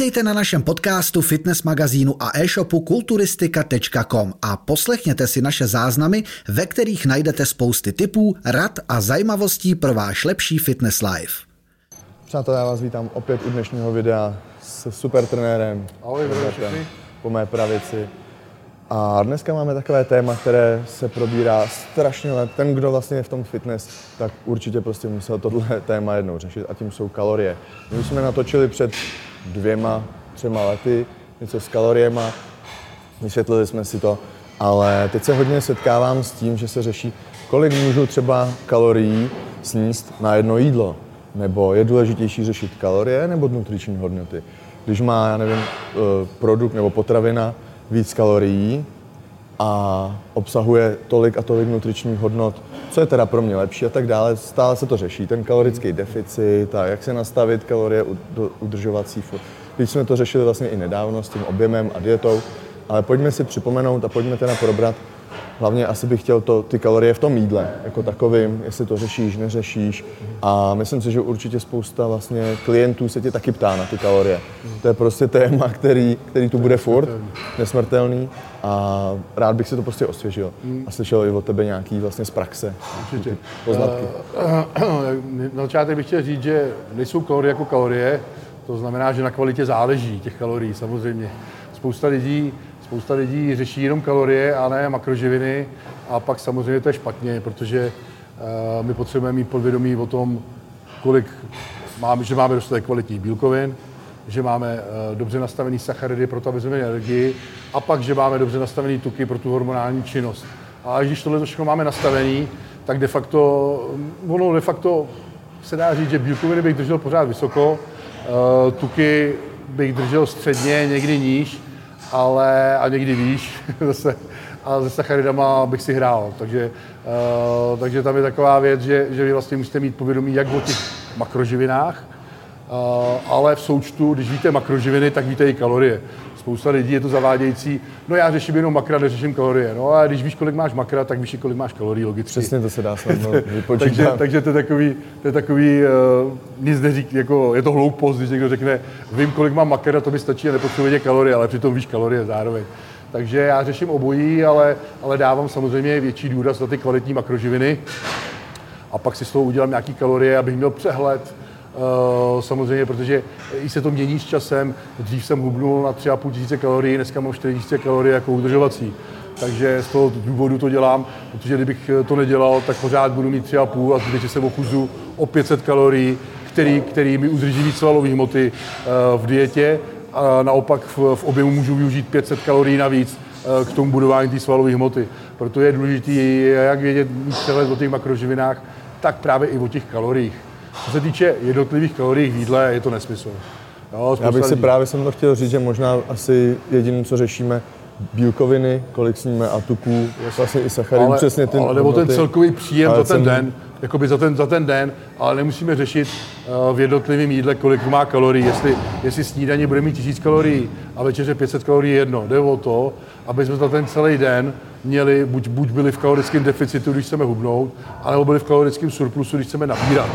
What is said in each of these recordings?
Vítejte na našem podcastu, fitness magazínu a e-shopu kulturistika.com a poslechněte si naše záznamy, ve kterých najdete spousty tipů, rad a zajímavostí pro váš lepší fitness life. Přátelé, já vás vítám opět u dnešního videa s super trenérem. Ahoj, Robertem Po mé pravici. A dneska máme takové téma, které se probírá strašně let. Ten, kdo vlastně je v tom fitness, tak určitě prostě musel tohle téma jednou řešit a tím jsou kalorie. My jsme natočili před dvěma, třema lety něco s kaloriema, vysvětlili jsme si to, ale teď se hodně setkávám s tím, že se řeší, kolik můžu třeba kalorií sníst na jedno jídlo. Nebo je důležitější řešit kalorie nebo nutriční hodnoty. Když má, já nevím, eh, produkt nebo potravina víc kalorií a obsahuje tolik a tolik nutričních hodnot, co je teda pro mě lepší a tak dále. Stále se to řeší, ten kalorický deficit a jak se nastavit kalorie udržovací. Když jsme to řešili vlastně i nedávno s tím objemem a dietou, ale pojďme si připomenout a pojďme teda probrat, Hlavně asi bych chtěl to, ty kalorie v tom jídle jako takovým, jestli to řešíš, neřešíš. A myslím si, že určitě spousta vlastně klientů se tě taky ptá na ty kalorie. To je prostě téma, který, který tu bude furt, nesmrtelný. A rád bych si to prostě osvěžil. A slyšel i od tebe nějaký vlastně z praxe. Určitě. Poznatky. Na začátek bych chtěl říct, že nejsou kalorie jako kalorie. To znamená, že na kvalitě záleží těch kalorií samozřejmě. Spousta lidí Spousta lidí řeší jenom kalorie a ne makroživiny a pak samozřejmě to je špatně, protože uh, my potřebujeme mít podvědomí o tom, kolik máme, že máme dostatek kvalitních bílkovin, že máme uh, dobře nastavený sacharidy pro to, aby jsme energii a pak, že máme dobře nastavený tuky pro tu hormonální činnost. A když tohle všechno máme nastavený, tak de facto, ono de facto se dá říct, že bílkoviny bych držel pořád vysoko, uh, tuky bych držel středně, někdy níž, ale a někdy víš, zase, a se sacharidama bych si hrál. Takže, uh, takže tam je taková věc, že, že vy vlastně musíte mít povědomí jak o těch makroživinách, uh, ale v součtu, když víte makroživiny, tak víte i kalorie. Spousta lidí je to zavádějící, no já řeším jenom makra, neřeším kalorie. No a když víš, kolik máš makra, tak víš, kolik máš kalorií logicky. Přesně to se dá snadno vypočítat. takže, takže to je takový, to je takový uh, nic neřík, jako je to hloupost, když někdo řekne, vím, kolik mám makra, to mi stačí a nepotřebuje kalorie, ale přitom víš kalorie zároveň. Takže já řeším obojí, ale, ale dávám samozřejmě větší důraz na ty kvalitní makroživiny. A pak si z toho udělám nějaký kalorie, abych měl přehled, samozřejmě, protože i se to mění s časem. Dřív jsem hubnul na 3,5 tisíce kalorií, dneska mám 4 tisíce kalorií jako udržovací. Takže z toho důvodu to dělám, protože kdybych to nedělal, tak pořád budu mít 3,5 a zbytečně se okuzu o 500 kalorií, který, který mi udrží víc svalové hmoty uh, v dietě a naopak v, v objemu můžu využít 500 kalorií navíc k tomu budování té svalové hmoty. Proto je důležité, jak vědět, mít o těch makroživinách, tak právě i o těch kaloriích. Co se týče jednotlivých kalorií v jídle, je to nesmysl. Jo, Já bych si právě jsem to chtěl říct, že možná asi jediné, co řešíme, bílkoviny, kolik sníme a tuků, vlastně i sacharidů, přesně ten Ale nebo ten celkový příjem za ten jsem... den, jakoby za ten, za ten den, ale nemusíme řešit uh, v jednotlivém jídle, kolik má kalorií, jestli, jestli snídaně bude mít 1000 kalorií a večeře 500 kalorií jedno. Jde o to, aby jsme za ten celý den měli, buď, buď byli v kalorickém deficitu, když chceme hubnout, anebo byli v kalorickém surplusu, když chceme nabírat.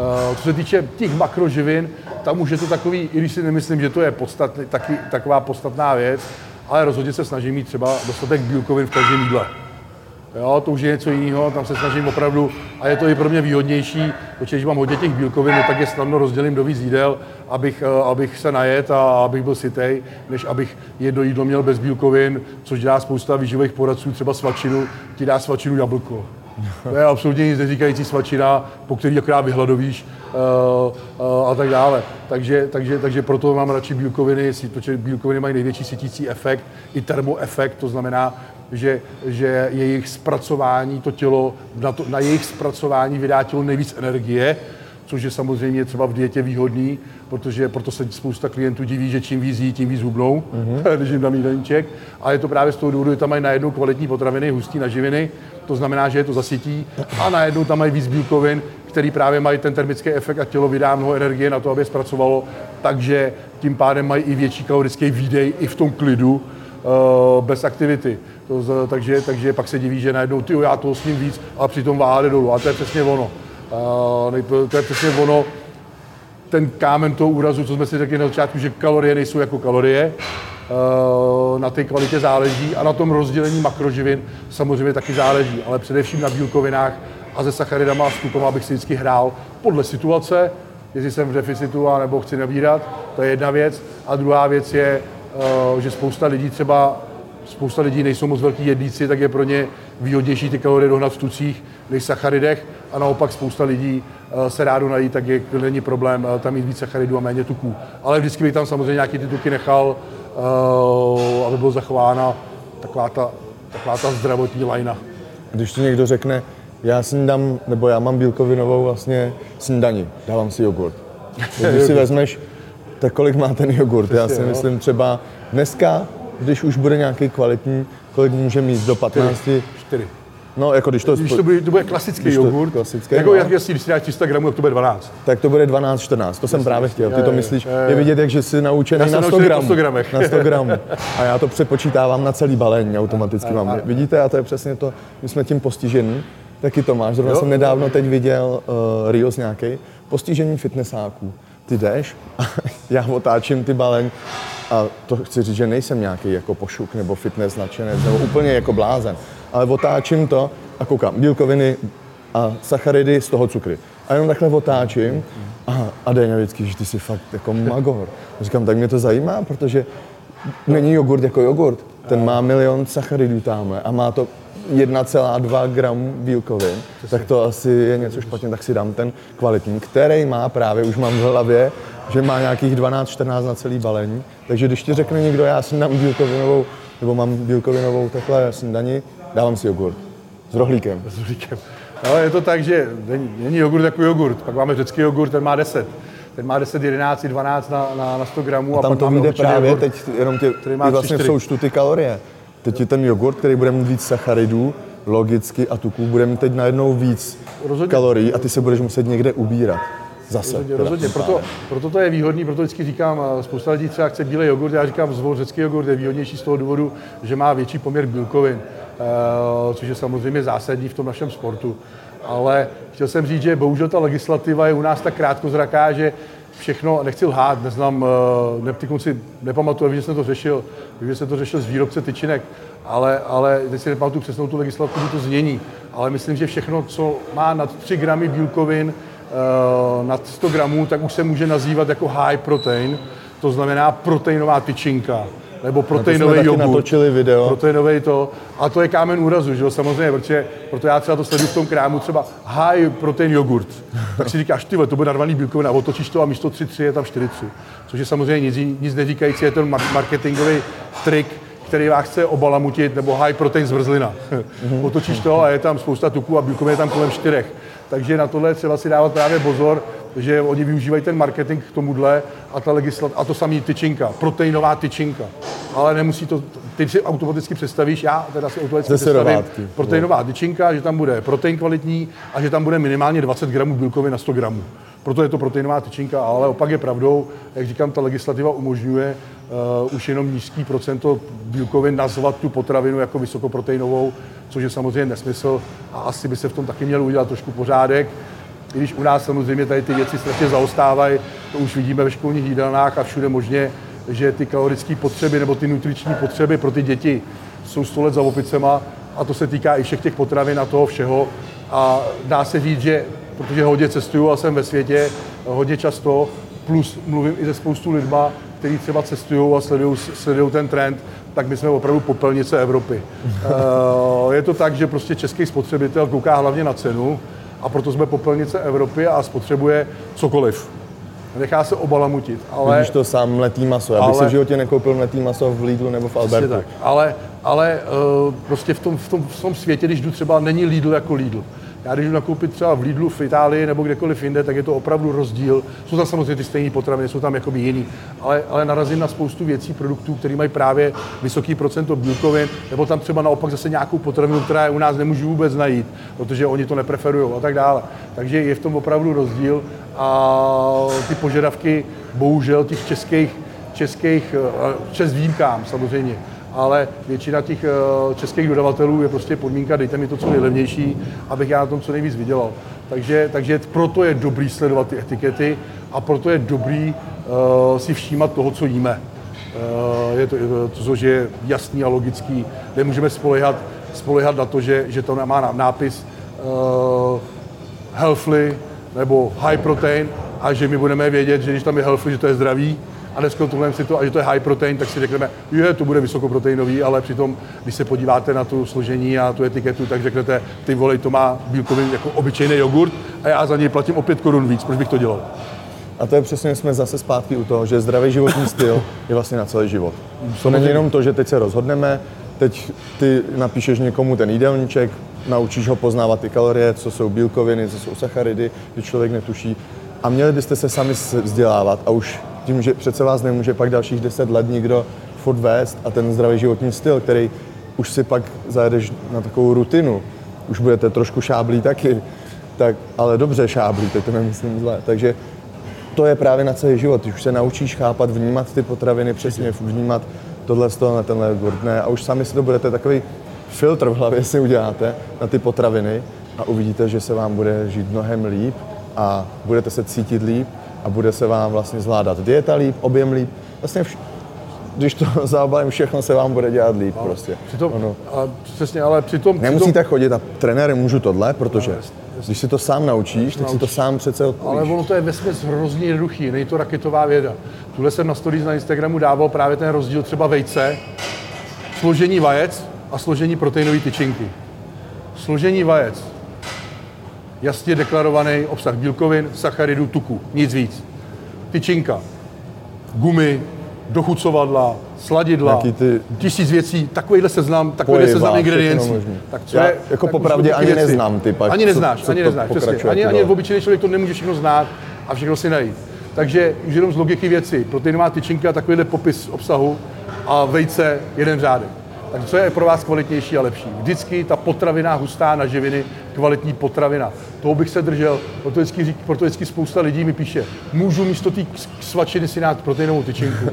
Uh, co se týče těch makroživin, tam už je to takový, i když si nemyslím, že to je podstatný, taky, taková podstatná věc, ale rozhodně se snažím mít třeba dostatek bílkovin v každém jídle. Jo, to už je něco jiného, tam se snažím opravdu, a je to i pro mě výhodnější, protože když mám hodně těch bílkovin, no, tak je snadno rozdělím do víc jídel, abych, eh, abych se najet a abych byl sytej, než abych jedno jídlo měl bez bílkovin, což dělá spousta výživových poradců, třeba svačinu, ti dá svačinu jablko. To je absolutně nic neříkající svačina, po který akorát vyhladovíš uh, uh, a tak dále. Takže, takže, takže proto mám radši bílkoviny, protože bílkoviny mají největší sítící efekt, i termoefekt, to znamená, že, že jejich zpracování, to tělo, na, to, na jejich zpracování vydá tělo nejvíc energie, což je samozřejmě třeba v dietě výhodný, protože proto se spousta klientů diví, že čím víc jí, tím víc hubnou, mm-hmm. když jim dám jídelníček. A je to právě z toho důvodu, že tam mají najednou kvalitní potraviny, hustý na živiny, to znamená, že je to zasytí a najednou tam mají víc bílkovin, který právě mají ten termický efekt a tělo vydá mnoho energie na to, aby je zpracovalo, takže tím pádem mají i větší kalorický výdej i v tom klidu, uh, bez aktivity. To, takže, takže pak se diví, že najednou, ty já toho sním víc, a přitom váha dolů. A to je přesně ono. Uh, to je přesně ono, ten kámen toho úrazu, co jsme si řekli na začátku, že kalorie nejsou jako kalorie, eh, na té kvalitě záleží a na tom rozdělení makroživin samozřejmě taky záleží, ale především na bílkovinách a ze sacharidama a s tukama bych si vždycky hrál podle situace, jestli jsem v deficitu a nebo chci nabírat, to je jedna věc. A druhá věc je, eh, že spousta lidí třeba spousta lidí nejsou moc velký jedlíci, tak je pro ně výhodnější ty kalorie dohnat v tucích než sacharidech a naopak spousta lidí se rádo nají, tak je, není problém eh, tam mít víc sacharidů a méně tuků. Ale vždycky bych tam samozřejmě nějaký ty tuky nechal, aby byla zachována taková ta, taková ta zdravotní lajna. Když ti někdo řekne, já snídám, nebo já mám bílkovinovou vlastně snídaní, dávám si jogurt. Když si vezmeš, tak kolik má ten jogurt? Já si myslím třeba dneska, když už bude nějaký kvalitní, kolik může mít do 15? 4. No, jako když to... Když to bude, to bude klasický když jogurt, klasický, jako no. jak jestli, když si dáš 300 gramů, tak to bude 12. Tak to bude 12, 14, to jsem právě chtěl. Ty to myslíš, je, vidět, jak že jsi naučený na 100 gramů. 100 gramech. Na 100 gramů. A já to přepočítávám na celý balení automaticky. Mám. Vidíte, a to je přesně to, my jsme tím postižení. Taky to máš. Zrovna jo. jsem nedávno teď viděl uh, Rios nějaký postižení fitnessáků. Ty jdeš a já otáčím ty baleň a to chci říct, že nejsem nějaký jako pošuk nebo fitness nadšenec nebo úplně jako blázen, ale otáčím to a koukám, bílkoviny a sacharidy z toho cukry. A jenom takhle otáčím a, a Deňa vždycky, že ty jsi fakt jako magor. A říkám, tak mě to zajímá, protože není jogurt jako jogurt. Ten má milion sacharidů tamhle a má to 1,2 gramu bílkovin, tak to asi je něco špatně, tak si dám ten kvalitní, který má právě, už mám v hlavě, že má nějakých 12-14 na celý balení. Takže když ti řekne někdo, já si dám bílkovinovou, nebo mám bílkovinovou takhle snídaní, dávám si jogurt. S rohlíkem. S rohlíkem. No, je to tak, že není, není jogurt jako jogurt. Pak máme řecký jogurt, ten má 10. Ten má 10, 11, 12 na, na, na 100 gramů. A, a tam to vyjde právě jogurt, teď jenom tě, ty vlastně v součtu ty kalorie. Teď je ten jogurt, který bude mít víc sacharidů, logicky, a tuků bude mít teď najednou víc rozhodně. kalorií a ty se budeš muset někde ubírat. Zase. Rozhodně, rozhodně. Proto, proto, to je výhodný, proto vždycky říkám, spousta lidí třeba chce bílý jogurt, já říkám, zvol řecký jogurt je výhodnější z toho důvodu, že má větší poměr bílkovin, což je samozřejmě zásadní v tom našem sportu. Ale chtěl jsem říct, že bohužel ta legislativa je u nás tak krátkozraká, že všechno, nechci lhát, neznám, eh, ne, si nepamatuju, že jsem to řešil, že jsem to řešil z výrobce tyčinek, ale, ale teď si nepamatuju přesnou tu legislativu, to změní. Ale myslím, že všechno, co má nad 3 gramy bílkovin, uh, nad 100 gramů, tak už se může nazývat jako high protein, to znamená proteinová tyčinka nebo proteinový no, jogurt. natočili video. Proteinový to. A to je kámen úrazu, že jo, samozřejmě, protože proto já třeba to sleduju v tom krámu, třeba high protein jogurt. Tak si říkáš, ty to bude narvaný bílkovina a otočíš to a místo 3,3 je tam 4,3. Což je samozřejmě nic, nic neříkající, je ten marketingový trik, který vás chce obalamutit, nebo high protein zmrzlina. Mm-hmm. Otočíš to a je tam spousta tuků a bílkovin je tam kolem čtyřech. Takže na tohle třeba si dávat právě pozor, že oni využívají ten marketing k tomuhle a, ta legislat, a to samý tyčinka, proteinová tyčinka. Ale nemusí to, ty si automaticky představíš, já teda si automaticky představím proteinová tyčinka, že tam bude protein kvalitní a že tam bude minimálně 20 gramů bílkovin na 100 gramů. Proto je to proteinová tyčinka, ale opak je pravdou, jak říkám, ta legislativa umožňuje uh, už jenom nízký procento bílkovin nazvat tu potravinu jako vysokoproteinovou, což je samozřejmě nesmysl a asi by se v tom taky měl udělat trošku pořádek. I když u nás samozřejmě tady ty věci strašně zaostávají, to už vidíme ve školních jídelnách a všude možně, že ty kalorické potřeby nebo ty nutriční potřeby pro ty děti jsou 100 let za opicema a to se týká i všech těch potravin a toho všeho. A dá se říct, že protože hodně cestuju a jsem ve světě hodně často, plus mluvím i ze spoustu lidma, kteří třeba cestují a sledují ten trend, tak my jsme opravdu popelnice Evropy. uh, je to tak, že prostě český spotřebitel kouká hlavně na cenu a proto jsme popelnice Evropy a spotřebuje cokoliv. Nechá se obalamutit, ale... Vidíš to sám mletý maso. Já bych ale, si v životě nekoupil mletý maso v Lidlu nebo v Albertu. Tak. Ale, ale uh, prostě v tom, v, tom, v tom světě, když jdu třeba, není Lidl jako Lidl. Já když jdu nakoupit třeba v Lidlu v Itálii nebo kdekoliv jinde, tak je to opravdu rozdíl. Jsou tam samozřejmě ty stejné potraviny, jsou tam jakoby jiný, ale, ale narazím na spoustu věcí, produktů, které mají právě vysoký procento bílkovin, nebo tam třeba naopak zase nějakou potravinu, která je u nás nemůžu vůbec najít, protože oni to nepreferují a tak dále. Takže je v tom opravdu rozdíl a ty požadavky bohužel těch českých, českých čes výjimkám samozřejmě, ale většina těch uh, českých dodavatelů je prostě podmínka, dejte mi to co nejlevnější, abych já na tom co nejvíc vydělal. Takže, takže proto je dobrý sledovat ty etikety a proto je dobrý uh, si všímat toho, co jíme. Uh, je to, což je jasný a logický. Nemůžeme spolehat, spolehat na to, že, že to má nápis uh, healthly nebo high protein a že my budeme vědět, že když tam je healthy, že to je zdravý, a neskontrolujeme si to a že to je high protein, tak si řekneme, že to bude vysokoproteinový, ale přitom, když se podíváte na tu složení a tu etiketu, tak řeknete, ty volej, to má bílkový jako obyčejný jogurt a já za něj platím o 5 korun víc, proč bych to dělal? A to je přesně, jsme zase zpátky u toho, že zdravý životní styl je vlastně na celý život. To není jenom to, že teď se rozhodneme, teď ty napíšeš někomu ten jídelníček, naučíš ho poznávat ty kalorie, co jsou bílkoviny, co jsou sacharidy, že člověk netuší. A měli byste se sami vzdělávat a už tím, že přece vás nemůže pak dalších 10 let nikdo furt vést a ten zdravý životní styl, který už si pak zajedeš na takovou rutinu, už budete trošku šáblí taky, tak, ale dobře šáblí, teď to nemyslím zle. Takže to je právě na celý život. Už se naučíš chápat, vnímat ty potraviny přesně, vnímat tohle z toho na tenhle gordné a už sami si to budete takový filtr v hlavě si uděláte na ty potraviny a uvidíte, že se vám bude žít mnohem líp a budete se cítit líp a bude se vám vlastně zvládat dieta líp, objem líp. Vlastně vš- když to zaobalím, všechno se vám bude dělat líp ale prostě. Přitom, ano. a přesně, ale přitom... Nemusíte přitom, chodit a trenéry můžu tohle, protože no, když si to sám naučíš, tak si to sám přece odpovíš. Ale ono to je vesměs hrozně jednoduchý, není to raketová věda. Tuhle jsem na stories na Instagramu dával právě ten rozdíl třeba vejce, složení vajec a složení proteinové tyčinky. Složení vajec jasně deklarovaný obsah bílkovin, sacharidů, tuku, nic víc. Tyčinka, gumy, dochucovadla, sladidla, ty... tisíc věcí, takovýhle seznam, takovýhle seznam ingrediencí. Tak co Já je, jako popravdě ani věci. neznám ty pak, Ani neznáš, co, co ani neznáš, přesně. Ani, ani obyčejný člověk to nemůže všechno znát a všechno si najít. Takže už jenom z logiky věci, proteinová tyčinka, takovýhle popis obsahu a vejce, jeden řádek. Tak co je pro vás kvalitnější a lepší? Vždycky ta potravina hustá na živiny, kvalitní potravina. Toho bych se držel, proto vždycky, řík, proto vždycky spousta lidí mi píše, můžu místo té svačiny si dát proteinovou tyčinku.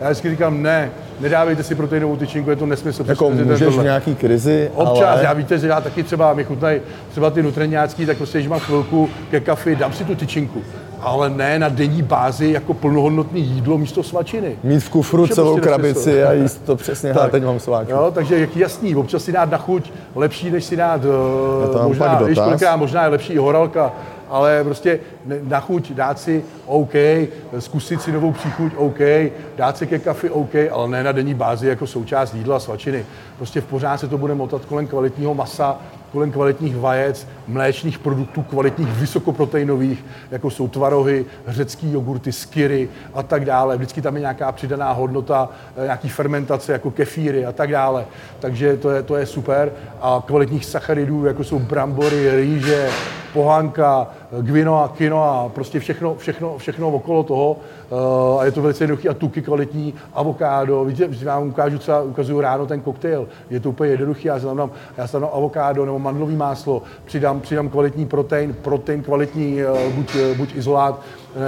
Já vždycky říkám, ne, nedávejte si proteinovou tyčinku, je to nesmysl. Jako můžeš v nějaký krizi, Občas, ale... já víte, že já taky třeba, mi chutnají třeba ty nutreniácký, tak prostě, když mám chvilku ke kafi, dám si tu tyčinku ale ne na denní bázi jako plnohodnotné jídlo místo svačiny. Mít v kufru celou prostě krabici a jíst to přesně, tak, teď mám sváčku. Jo, takže jak jasný, občas si dát na chuť lepší, než si dát, uh, možná, víš, možná je lepší i horalka, ale prostě na chuť dát si OK, zkusit si novou příchuť OK, dát si ke kafi OK, ale ne na denní bázi jako součást jídla svačiny. Prostě v pořád se to bude motat kolem kvalitního masa, kolem kvalitních vajec, mléčných produktů, kvalitních vysokoproteinových, jako jsou tvarohy, řecký jogurty, skiry a tak dále. Vždycky tam je nějaká přidaná hodnota, eh, nějaký fermentace, jako kefíry a tak dále. Takže to je, to je super. A kvalitních sacharidů, jako jsou brambory, rýže, pohánka, quinoa, quinoa, prostě všechno, všechno, všechno okolo toho. Uh, a je to velice jednoduchý a tuky kvalitní, avokádo. Víte, já vám ukážu třeba, ukazuju ráno ten koktejl. Je to úplně jednoduchý, já tam já tam avokádo nebo mandlový máslo, přidám, přidám kvalitní protein, protein kvalitní, uh, buď, uh, buď izolát,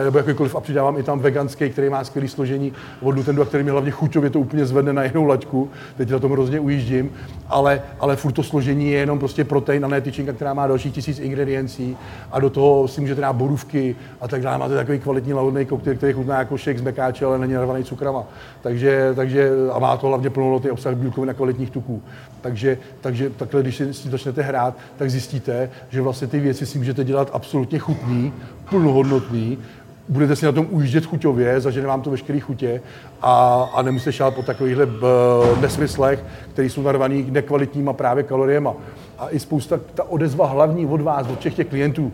nebo jakýkoliv a přidávám i tam veganský, který má skvělé složení od Nutendu, a který mi hlavně chuťově to úplně zvedne na jinou laťku. Teď na tom hrozně ujíždím, ale, ale furt to složení je jenom prostě protein a ne tyčinka, která má dalších tisíc ingrediencí a do toho si můžete dát borůvky a tak dále. Máte takový kvalitní lahodný koktejl, který chutná jako shake z mekáče, ale není narvaný cukrama. Takže, takže, a má to hlavně plnohodnotný obsah bílkovin a kvalitních tuků. Takže, takže takhle, když si, si začnete hrát, tak zjistíte, že vlastně ty věci si můžete dělat absolutně chutný, plnohodnotný, budete si na tom ujíždět chuťově, zažene vám to veškeré chutě a, a nemusíte šát po takovýchhle uh, nesmyslech, které jsou narvaný nekvalitníma právě kaloriema. A i spousta, ta odezva hlavní od vás, od všech těch klientů,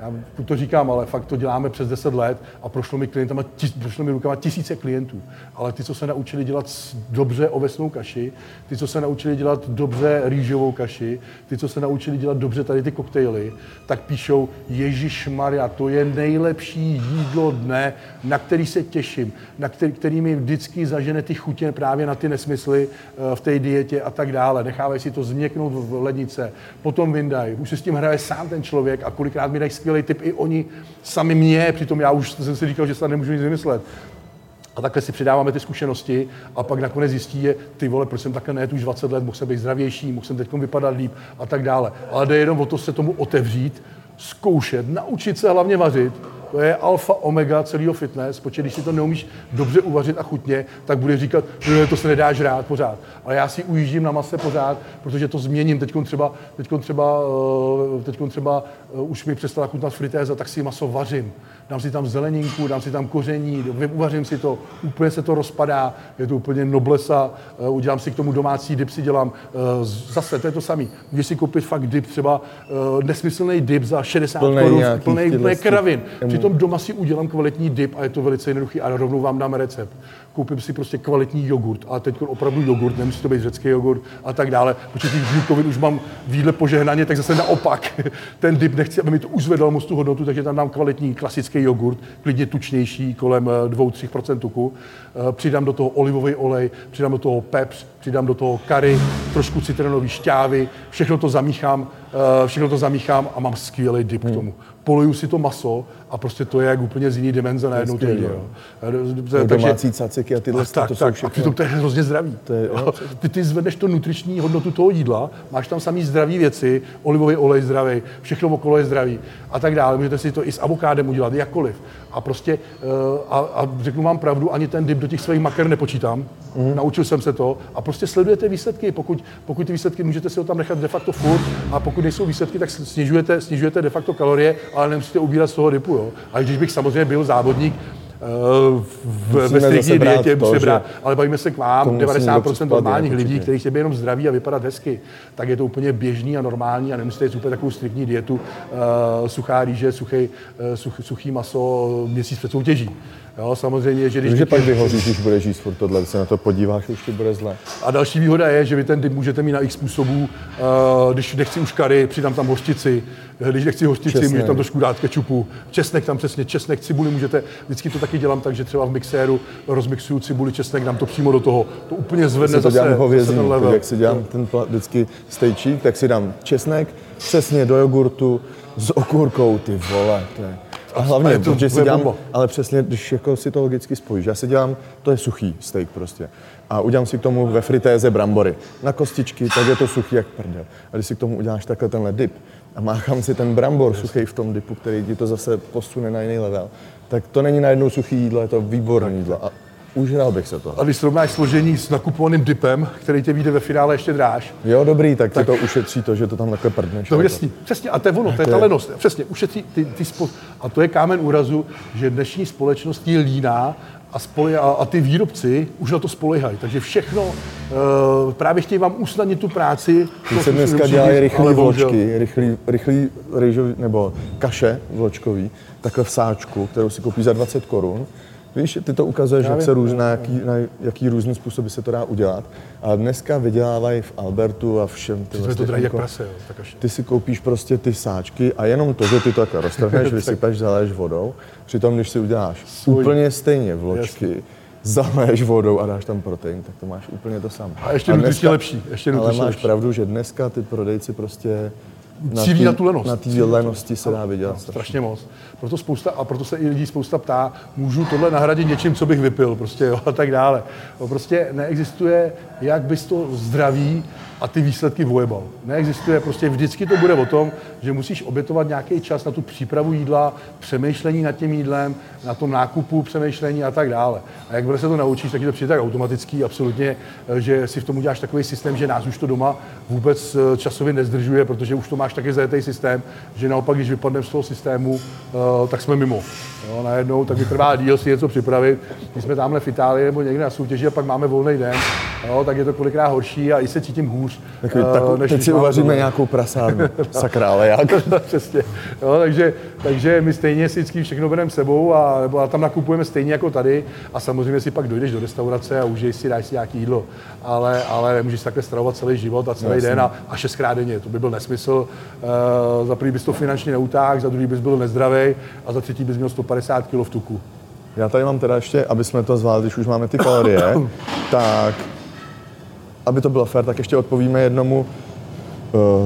já to říkám, ale fakt to děláme přes 10 let a prošlo mi, klientama, tis, prošlo mi rukama tisíce klientů. Ale ty, co se naučili dělat dobře ovesnou kaši, ty, co se naučili dělat dobře rýžovou kaši, ty, co se naučili dělat dobře tady ty koktejly, tak píšou, Ježíš Maria, to je nejlepší jídlo dne, na který se těším, na který, který mi vždycky zažene ty chutě právě na ty nesmysly eh, v té dietě a tak dále. Nechávají si to změknout v lednice, potom vyndají. Už se s tím hraje sám ten člověk a kolikrát mi dají skvělý tip i oni sami mě, přitom já už jsem si říkal, že se nemůžu nic vymyslet. A takhle si přidáváme ty zkušenosti a pak nakonec zjistí, že ty vole, proč jsem takhle nejet už 20 let, mohl jsem být zdravější, mohl jsem teď vypadat líp a tak dále. Ale jde jenom o to se tomu otevřít, zkoušet, naučit se hlavně vařit to je alfa omega celého fitness, protože když si to neumíš dobře uvařit a chutně, tak bude říkat, že to se nedá žrát pořád. Ale já si ujíždím na mase pořád, protože to změním. Teď třeba, teďkon třeba, eh, teďkon třeba uh, už mi přestala chutnat fritéza, tak si maso vařím. Dám si tam zeleninku, dám si tam koření, uvařím si to, úplně se to rozpadá, je to úplně noblesa, uh, udělám si k tomu domácí dip, si dělám. Uh, zase, to je to samý. Můžeš si koupit fakt dip, třeba nesmyslný dip za 60 korun, plný, plný kravin. Přitom doma si udělám kvalitní dip a je to velice jednoduchý a rovnou vám dám recept. Koupím si prostě kvalitní jogurt, a teď opravdu jogurt, nemusí to být řecký jogurt a tak dále. Protože těch bílkovin už mám výdle požehnaně, tak zase naopak. Ten dip nechci, aby mi to už zvedal moc tu hodnotu, takže tam dám kvalitní klasický jogurt, klidně tučnější, kolem 2-3% eh, tuku. Eh, přidám do toho olivový olej, přidám do toho pepř, přidám do toho kary, trošku citronové šťávy, všechno to zamíchám, všechno to zamíchám a mám skvělý dip hmm. k tomu poluju si to maso a prostě to je jak úplně z jiný dimenze najednou to jídlo. No, domácí caciky a tyhle a tak, to tak, jsou A přitom to je hrozně zdravý. To je, jo, ty, ty zvedneš to nutriční hodnotu toho jídla, máš tam samý zdraví věci, olivový olej zdravý, všechno okolo je zdravý a tak dále. Můžete si to i s avokádem udělat, jakkoliv. A prostě, uh, a, a řeknu vám pravdu, ani ten dip do těch svých maker nepočítám. Mm. Naučil jsem se to a prostě sledujete výsledky. Pokud, pokud ty výsledky můžete si ho tam nechat de facto furt a pokud nejsou výsledky, tak snižujete, snižujete de facto kalorie, ale nemusíte ubírat z toho dipu. Jo. A když bych samozřejmě byl závodník, uh, v, ve striktní dietě musíme brát, ale bavíme se k vám, 90% normálních lidí, kteří chtějí jenom zdraví a vypadat hezky, tak je to úplně běžný a normální a nemusíte jít úplně takovou striktní dietu, uh, suchá rýže, suchý, uh, such, suchý maso měsíc před soutěží. Jo, samozřejmě, že když... Takže pak vyhoříš, když budeš jíst furt tohle, se na to podíváš, už ti bude zle. A další výhoda je, že vy ten dip můžete mít na x způsobů. Uh, když nechci už kary, přidám tam hořčici. Když nechci hořčici, můžete tam trošku dát kečupu. Česnek tam přesně, česnek, cibuli můžete. Vždycky to taky dělám tak, že třeba v mixéru rozmixuju cibuli, česnek, dám to přímo do toho. To úplně zvedne to zase, hovězí, zase ten level. Jak si dělám ten vždycky stejčík, tak si dám česnek, přesně do jogurtu s okurkou, ty vole, to je a hlavně, a to protože si dělám, ale přesně, když jako si to logicky spojíš, já si dělám, to je suchý steak prostě. A udělám si k tomu ve fritéze brambory. Na kostičky, tak je to suchý jak prdel. A když si k tomu uděláš takhle tenhle dip a máchám si ten brambor suchý v tom dipu, který ti to zase posune na jiný level, tak to není najednou suchý jídlo, je to výborné jídlo. A Užral bych se to. A když srovnáš složení s nakupovaným dipem, který tě vyjde ve finále ještě dráž. Jo, dobrý, tak, tak to ušetří to, že to tam takhle prdneš. No jako. jasný, přesně, a to je ono, to je ta lenost. Přesně, ušetří ty, ty spo... A to je kámen úrazu, že dnešní společnost je líná a, spole, a, a ty výrobci už na to spolehají. Takže všechno, uh, právě chtějí vám usnadnit tu práci. Ty se dneska dělají rychlé vločky, rychlý, rychlý rejžový, nebo kaše vločkový, takhle v sáčku, kterou si koupí za 20 korun Víš, ty to ukazuješ, jak se různá, jaký, na jaký různý způsoby se to dá udělat. A dneska vydělávají v Albertu a všem ty vlastně, to jak prase, jo, tak až... Ty si koupíš prostě ty sáčky a jenom to, že ty to takhle roztrhneš, vysypeš, zaleješ vodou. Přitom, když si uděláš Svůj. úplně stejně vločky, Jasně zaleješ vodou a dáš tam protein, tak to máš úplně to samé. A ještě nutričně lepší. Ještě ale máš lepší. pravdu, že dneska ty prodejci prostě cílí na tu lenost. Na té lenosti se dá vydělat. No, strašně moc. Proto spousta, a proto se i lidí spousta ptá, můžu tohle nahradit něčím, co bych vypil, prostě, jo, a tak dále. No, prostě neexistuje, jak bys to zdraví a ty výsledky vojebal. Neexistuje, prostě vždycky to bude o tom, že musíš obětovat nějaký čas na tu přípravu jídla, přemýšlení nad tím jídlem, na tom nákupu, přemýšlení a tak dále. A jak se to naučíš, tak je to přijde tak automatický, absolutně, že si v tom uděláš takový systém, že nás už to doma vůbec eh, časově nezdržuje, protože už to máš taky zajetý systém, že naopak, když vypadneme z toho systému, eh, tak jsme mimo. Jo, najednou tak mi trvá díl si něco připravit. Když jsme tamhle v Itálii nebo někde na soutěži a pak máme volný den, jo, tak je to kolikrát horší a i se cítím hůř. Tak, uh, tak než teď si uvaříme nějakou prasárnu. Sakra, ale jak? Přesně. Jo, takže, takže my stejně si vždycky všechno bereme sebou a, nebo a tam nakupujeme stejně jako tady a samozřejmě si pak dojdeš do restaurace a užiješ si, dáš si nějaký jídlo. Ale, ale nemůžeš takhle stravovat celý život a celý Jasně. den a, a šestkrát denně. To by byl nesmysl. Uh, za prvý bys to finančně neutáhl, za druhý bys byl nezdravý a za třetí bys měl 150 kg v tuku. Já tady mám teda ještě, aby jsme to zvládli, když už máme ty kalorie, tak aby to bylo fér, tak ještě odpovíme jednomu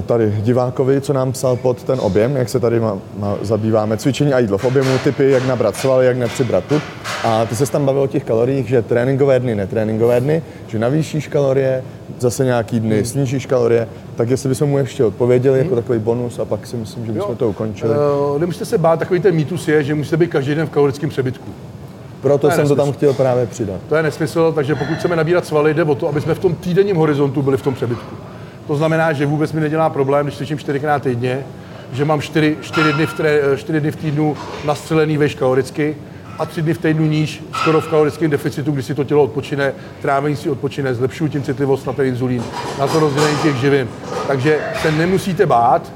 tady divákovi, co nám psal pod ten objem, jak se tady má, má, zabýváme cvičení a jídlo v objemu, typy, jak nabrat svaly, jak nepřibrat tuk. A ty se tam bavil o těch kaloriích, že tréninkové dny, netréninkové dny, že navýšíš kalorie, zase nějaký dny hmm. snížíš kalorie, tak jestli bychom mu ještě odpověděli hmm. jako takový bonus a pak si myslím, že bychom jo. to ukončili. Uh, nemusíte se bát, takový ten mýtus je, že musíte být každý den v kalorickém přebytku. Proto jsem nesmysl. to tam chtěl právě přidat. To je nesmysl, takže pokud chceme nabírat svaly, jde o to, aby jsme v tom týdenním horizontu byli v tom přebytku. To znamená, že vůbec mi nedělá problém, když cvičím čtyřikrát týdně, že mám čtyři, čtyři, dny v tre, čtyři dny v týdnu nastřelený veš kaloricky a tři dny v týdnu níž, skoro v kalorickém deficitu, kdy si to tělo odpočine, trávení si odpočine, zlepšuju tím citlivost na ten inzulín, na to rozdělení těch živin. Takže se nemusíte bát,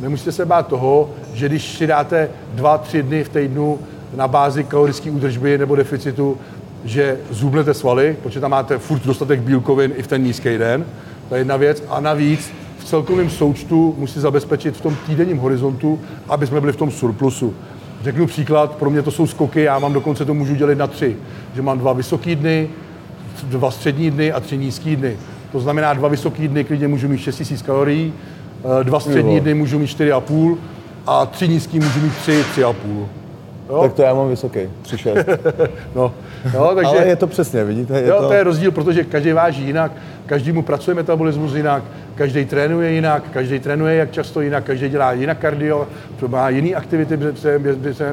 nemusíte se bát toho, že když si dáte dva, tři dny v týdnu na bázi kalorické údržby nebo deficitu, že zubnete svaly, protože tam máte furt dostatek bílkovin i v ten nízký den, to je jedna věc. A navíc v celkovém součtu musí zabezpečit v tom týdenním horizontu, aby jsme byli v tom surplusu. Řeknu příklad, pro mě to jsou skoky, já mám dokonce to můžu dělit na tři. Že mám dva vysoké dny, dva střední dny a tři nízké dny. To znamená, dva vysoké dny klidně můžu mít 6000 kalorií, eh, dva střední dny můžu mít 4,5 a tři nízký můžu mít 3, 3,5. Jo? Tak to já mám vysoký, 3,6. no, no, takže, Ale je to přesně, vidíte? Je jo, to... to je rozdíl, protože každý váží jinak, každý mu pracuje metabolismus jinak, každý trénuje jinak, každý trénuje jak často jinak, každý dělá jinak kardio, má jiné aktivity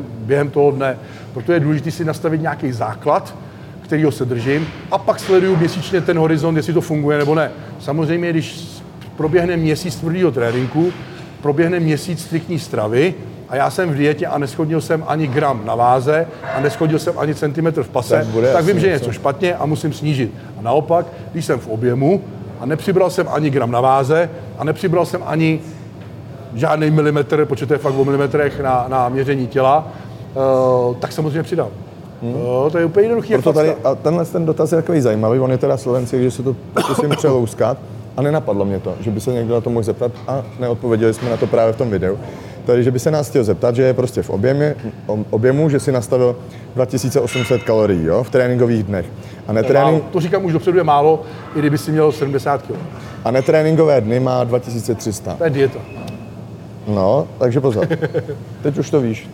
během toho dne. Proto je důležité si nastavit nějaký základ, kterýho se držím, a pak sleduju měsíčně ten horizont, jestli to funguje nebo ne. Samozřejmě, když proběhne měsíc tvrdého tréninku, proběhne měsíc striktní stravy, a já jsem v dietě a neschodil jsem ani gram na váze a neschodil jsem ani centimetr v pase, tak, bude tak vím, že je něco špatně a musím snížit. A naopak, když jsem v objemu a nepřibral jsem ani gram na váze a nepřibral jsem ani žádný milimetr, protože to je fakt o milimetrech na, na měření těla, uh, tak samozřejmě přidám. Hmm. Uh, to je úplně jednoduchý. Proto tady, a tenhle ten dotaz je takový zajímavý, on je teda slovenský, že se to pokusím přelouskat a nenapadlo mě to, že by se někdo na to mohl zeptat a neodpověděli jsme na to právě v tom videu. Takže by se nás chtěl zeptat, že je prostě v objemu, objemu že si nastavil 2800 kalorií jo, v tréninkových dnech. A netrénink... To říkám už dopředu je málo, i kdyby si měl 70 kg. A netréninkové dny má 2300. To je dieta. No, takže pozor. Teď už to víš.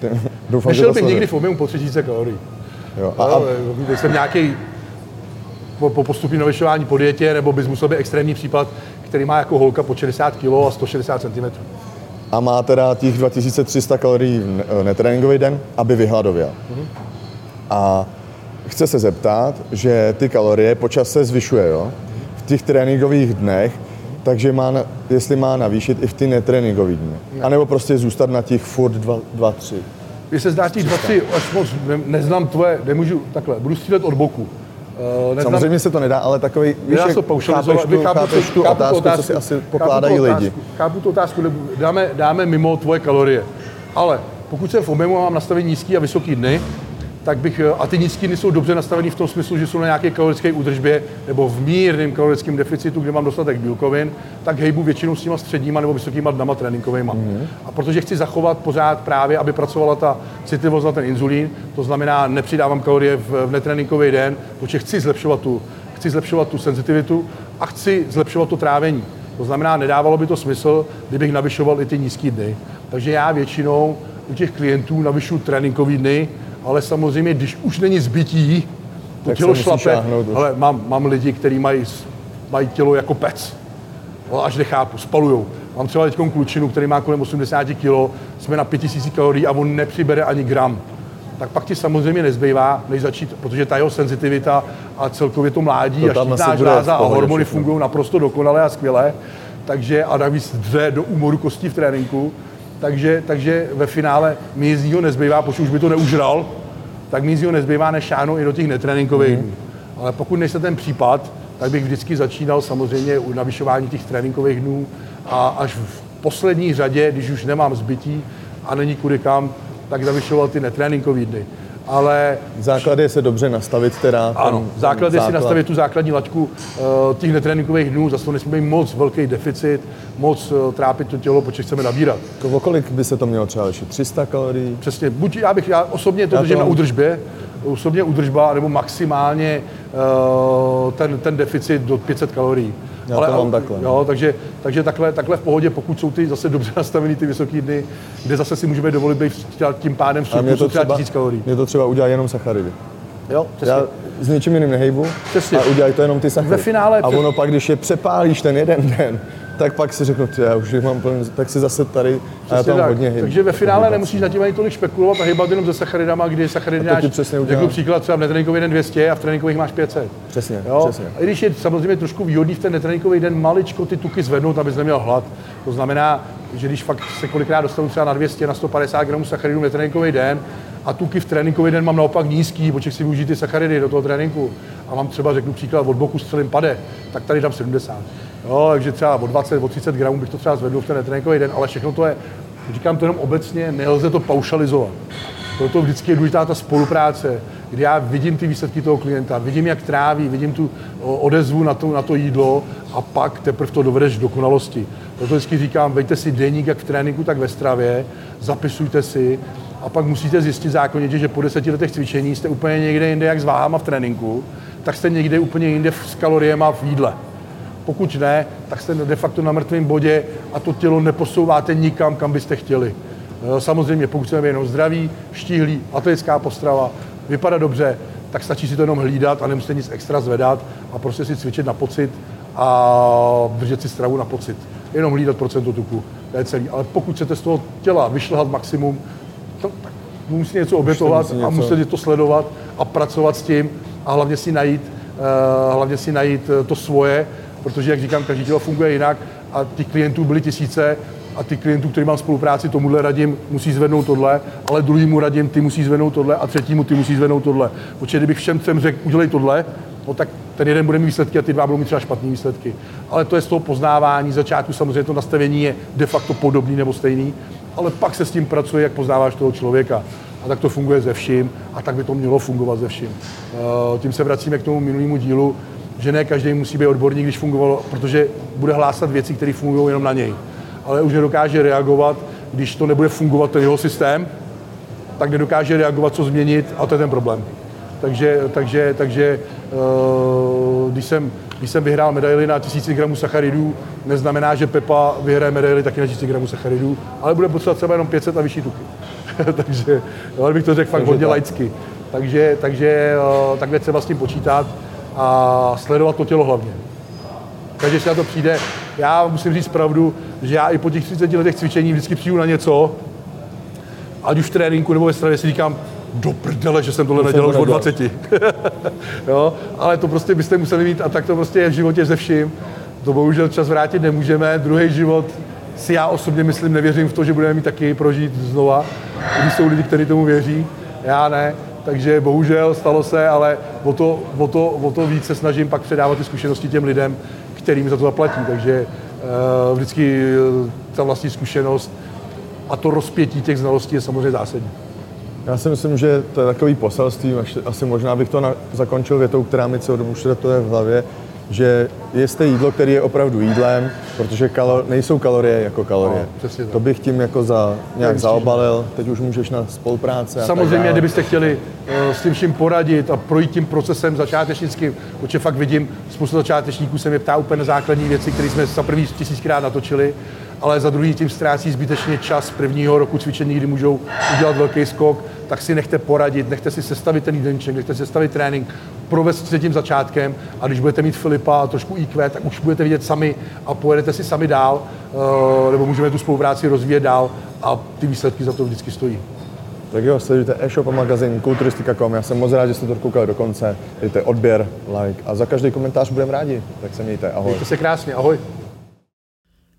Doufám, Nešel bych někdy v objemu po 3000 kalorií. Jo. A, a... No, jsem nějaký po, po postupní navyšování po dietě, nebo bys musel být extrémní případ, který má jako holka po 60 kg a 160 cm a má teda těch 2300 kalorií netréninkový den, aby vyhladověl. Mm-hmm. A chce se zeptat, že ty kalorie počas se zvyšuje, jo? V těch tréninkových dnech, takže má, jestli má navýšit i v ty netréninkové dny. Ne. A nebo prostě zůstat na těch furt 2-3. Když se zdá těch 2-3 až moc, ne, neznám tvoje, nemůžu takhle, budu střílet od boku. Uh, neznám, Samozřejmě se to nedá, ale takový, víš, jak chápeš tu, chápeš tu otázku, otázku, co si asi pokládají lidi. Chápu tu otázku, dáme, dáme mimo tvoje kalorie. Ale pokud jsem v objemu a mám nastavení nízký a vysoký dny, tak bych, eh, a ty nízké dny jsou dobře nastavený v tom smyslu, že jsou na nějaké kalorické údržbě nebo v mírném kalorickém deficitu, kde mám dostatek bílkovin, tak hejbu většinou s těma středníma nebo vysokýma dnama tréninkovými. Mm-hmm. A protože chci zachovat pořád právě, aby pracovala ta citlivost na ten inzulín, to znamená, nepřidávám kalorie v, v netréninkový den, protože chci zlepšovat tu, chci zlepšovat tu senzitivitu a chci zlepšovat to trávení. To znamená, nedávalo by to smysl, kdybych navyšoval i ty nízké dny. Takže já většinou u těch klientů navyšu tréninkové dny, ale samozřejmě, když už není zbytí, to tak tělo šlape, ale mám, mám lidi, kteří mají, mají tělo jako pec, ale až nechápu, spalujou. Mám třeba teď klučinu, který má kolem 80 kg, jsme na 5000 kalorií a on nepřibere ani gram. Tak pak ti samozřejmě nezbývá, než začít, protože ta jeho senzitivita a celkově to mládí to a štítná žláza a hormony fungují naprosto dokonale a skvěle. Takže a navíc dře do úmoru kostí v tréninku, takže, takže ve finále mi jízdního nezbývá, protože už by to neužral, tak mi jízdního nezbývá než šáhnout i do těch netréninkových mm. Ale pokud nejste ten případ, tak bych vždycky začínal samozřejmě u navyšování těch tréninkových dnů a až v poslední řadě, když už nemám zbytí a není kudy kam, tak navyšoval ty netréninkové dny ale... Základ je se dobře nastavit teda. Ano, ten, základ je základ. si nastavit tu základní laťku uh, těch netréninkových dnů, zase to nesmí moc velký deficit, moc uh, trápit to tělo, protože chceme nabírat. O kolik by se to mělo třeba lišit? 300 kalorií? Přesně, buď já bych, já osobně to držím na údržbě, osobně udržba nebo maximálně uh, ten, ten deficit do 500 kalorií. Já ale, to mám takhle. Jo, takže, takže takhle, takhle v pohodě, pokud jsou ty zase dobře nastavený ty vysoké dny, kde zase si můžeme dovolit být tím pádem v to třeba 1000 kalorií. Mě to třeba udělá jenom sacharidy. Jo, přesně. Já s ničím jiným nehejbu přesně. a udělají to jenom ty sacharidy. Ve finále... A ono pak, když je přepálíš ten jeden den, tak pak si řeknu, já už mám plný, tak si zase tady a já tam tak. hodně hejbu. Takže ve finále nemusíš na tím ani tolik spekulovat a hýbat jenom se sacharidama, kdy sacharidy máš, jako příklad třeba v netréninkový den 200 a v tréninkových máš 500. Přesně, jo? přesně. A i když je samozřejmě trošku výhodný v ten netréninkový den maličko ty tuky zvednout, abys neměl hlad. To znamená, že když fakt se kolikrát dostanu třeba na 200, na 150 gramů sacharidů netréninkový den, a tuky v tréninkový den mám naopak nízký, protože si využít ty sacharidy do toho tréninku a mám třeba, řeknu příklad, od boku střelím pade, tak tady dám 70. Jo, takže třeba o 20, o 30 gramů bych to třeba zvedl v ten tréninkový den, ale všechno to je, říkám to jenom obecně, nelze to paušalizovat. Proto vždycky je důležitá ta spolupráce, kdy já vidím ty výsledky toho klienta, vidím, jak tráví, vidím tu odezvu na to, na to jídlo a pak teprve to dovedeš k dokonalosti. Proto vždycky říkám, vejte si deník jak v tréninku, tak ve stravě, zapisujte si a pak musíte zjistit zákonitě, že po deseti letech cvičení jste úplně někde jinde jak s váhama v tréninku, tak jste někde úplně jinde s kaloriemi v jídle. Pokud ne, tak jste de facto na mrtvém bodě a to tělo neposouváte nikam, kam byste chtěli. Eh, samozřejmě, pokud chceme jenom zdraví, štíhlý, atletická postrava, vypadá dobře, tak stačí si to jenom hlídat a nemusíte nic extra zvedat a prostě si cvičit na pocit a držet si stravu na pocit. Jenom hlídat procento tuku, to je celý. Ale pokud chcete z toho těla vyšlehat maximum, to, tak musíte něco obětovat musí něco. a musíte to sledovat a pracovat s tím a hlavně si najít, uh, hlavně si najít eh, to svoje, protože, jak říkám, každý tělo funguje jinak a těch klientů byly tisíce a ty klientů, který mám spolupráci, tomuhle radím, musí zvednout tohle, ale druhýmu radím, ty musí zvednout tohle a třetímu ty musí zvednout tohle. Protože kdybych všem třem řekl, udělej tohle, no tak ten jeden bude mít výsledky a ty dva budou mít třeba špatné výsledky. Ale to je z toho poznávání, začátku samozřejmě to nastavení je de facto podobný nebo stejný, ale pak se s tím pracuje, jak poznáváš toho člověka. A tak to funguje ze vším a tak by to mělo fungovat ze vším. Eh, tím se vracíme k tomu minulému dílu, že ne každý musí být odborník, když fungovalo, protože bude hlásat věci, které fungují jenom na něj. Ale už nedokáže reagovat, když to nebude fungovat ten jeho systém, tak nedokáže reagovat, co změnit a to je ten problém. Takže, takže, takže uh, když, jsem, když jsem vyhrál medaili na 1000 gramů sacharidů, neznamená, že Pepa vyhraje medaili taky na 1000 gramů sacharidů, ale bude potřebovat třeba jenom 500 a vyšší tuky. takže, ale bych to řekl fakt hodně laicky. Takže, takže uh, takhle třeba s tím počítat a sledovat to tělo hlavně. Takže si na to přijde. Já musím říct pravdu, že já i po těch 30 letech cvičení vždycky přijdu na něco, ať už v tréninku nebo ve stravě si říkám, do prdele, že jsem tohle to nedělal už od 20. jo, ale to prostě byste museli mít a tak to prostě je v životě ze vším. To bohužel čas vrátit nemůžeme. Druhý život si já osobně myslím, nevěřím v to, že budeme mít taky prožít znova, když jsou lidi, kteří tomu věří. Já ne. Takže bohužel stalo se, ale o to, o to, o to víc se snažím pak předávat ty zkušenosti těm lidem, kterým za to zaplatí. Takže uh, vždycky eh, ta vlastní zkušenost a to rozpětí těch znalostí je samozřejmě zásadní. Já si myslím, že to je takový poselství, asi možná bych to na, zakončil větou, která mi celou dobu to je v hlavě, že jste jídlo, které je opravdu jídlem, protože kalor, nejsou kalorie jako kalorie. No, to bych tím jako za, nějak zaobalil, teď už můžeš na spolupráce. Samozřejmě, kdybyste chtěli uh, s tím vším poradit a projít tím procesem začátečnickým, protože fakt vidím, spoustu začátečníků se mě ptá úplně na základní věci, které jsme za první tisíckrát natočili, ale za druhý tím ztrácí zbytečně čas prvního roku cvičení, kdy můžou udělat velký skok, tak si nechte poradit, nechte si sestavit ten jídelníček, nechte si sestavit trénink, provést se tím začátkem a když budete mít Filipa a trošku IQ, tak už budete vidět sami a pojedete si sami dál, eh, nebo můžeme tu spolupráci rozvíjet dál a ty výsledky za to vždycky stojí. Tak jo, sledujte e-shop a magazín kulturistika.com. Já jsem moc rád, že jste to koukali do konce. Dejte odběr, like a za každý komentář budeme rádi. Tak se mějte, ahoj. Mějte se krásně, ahoj.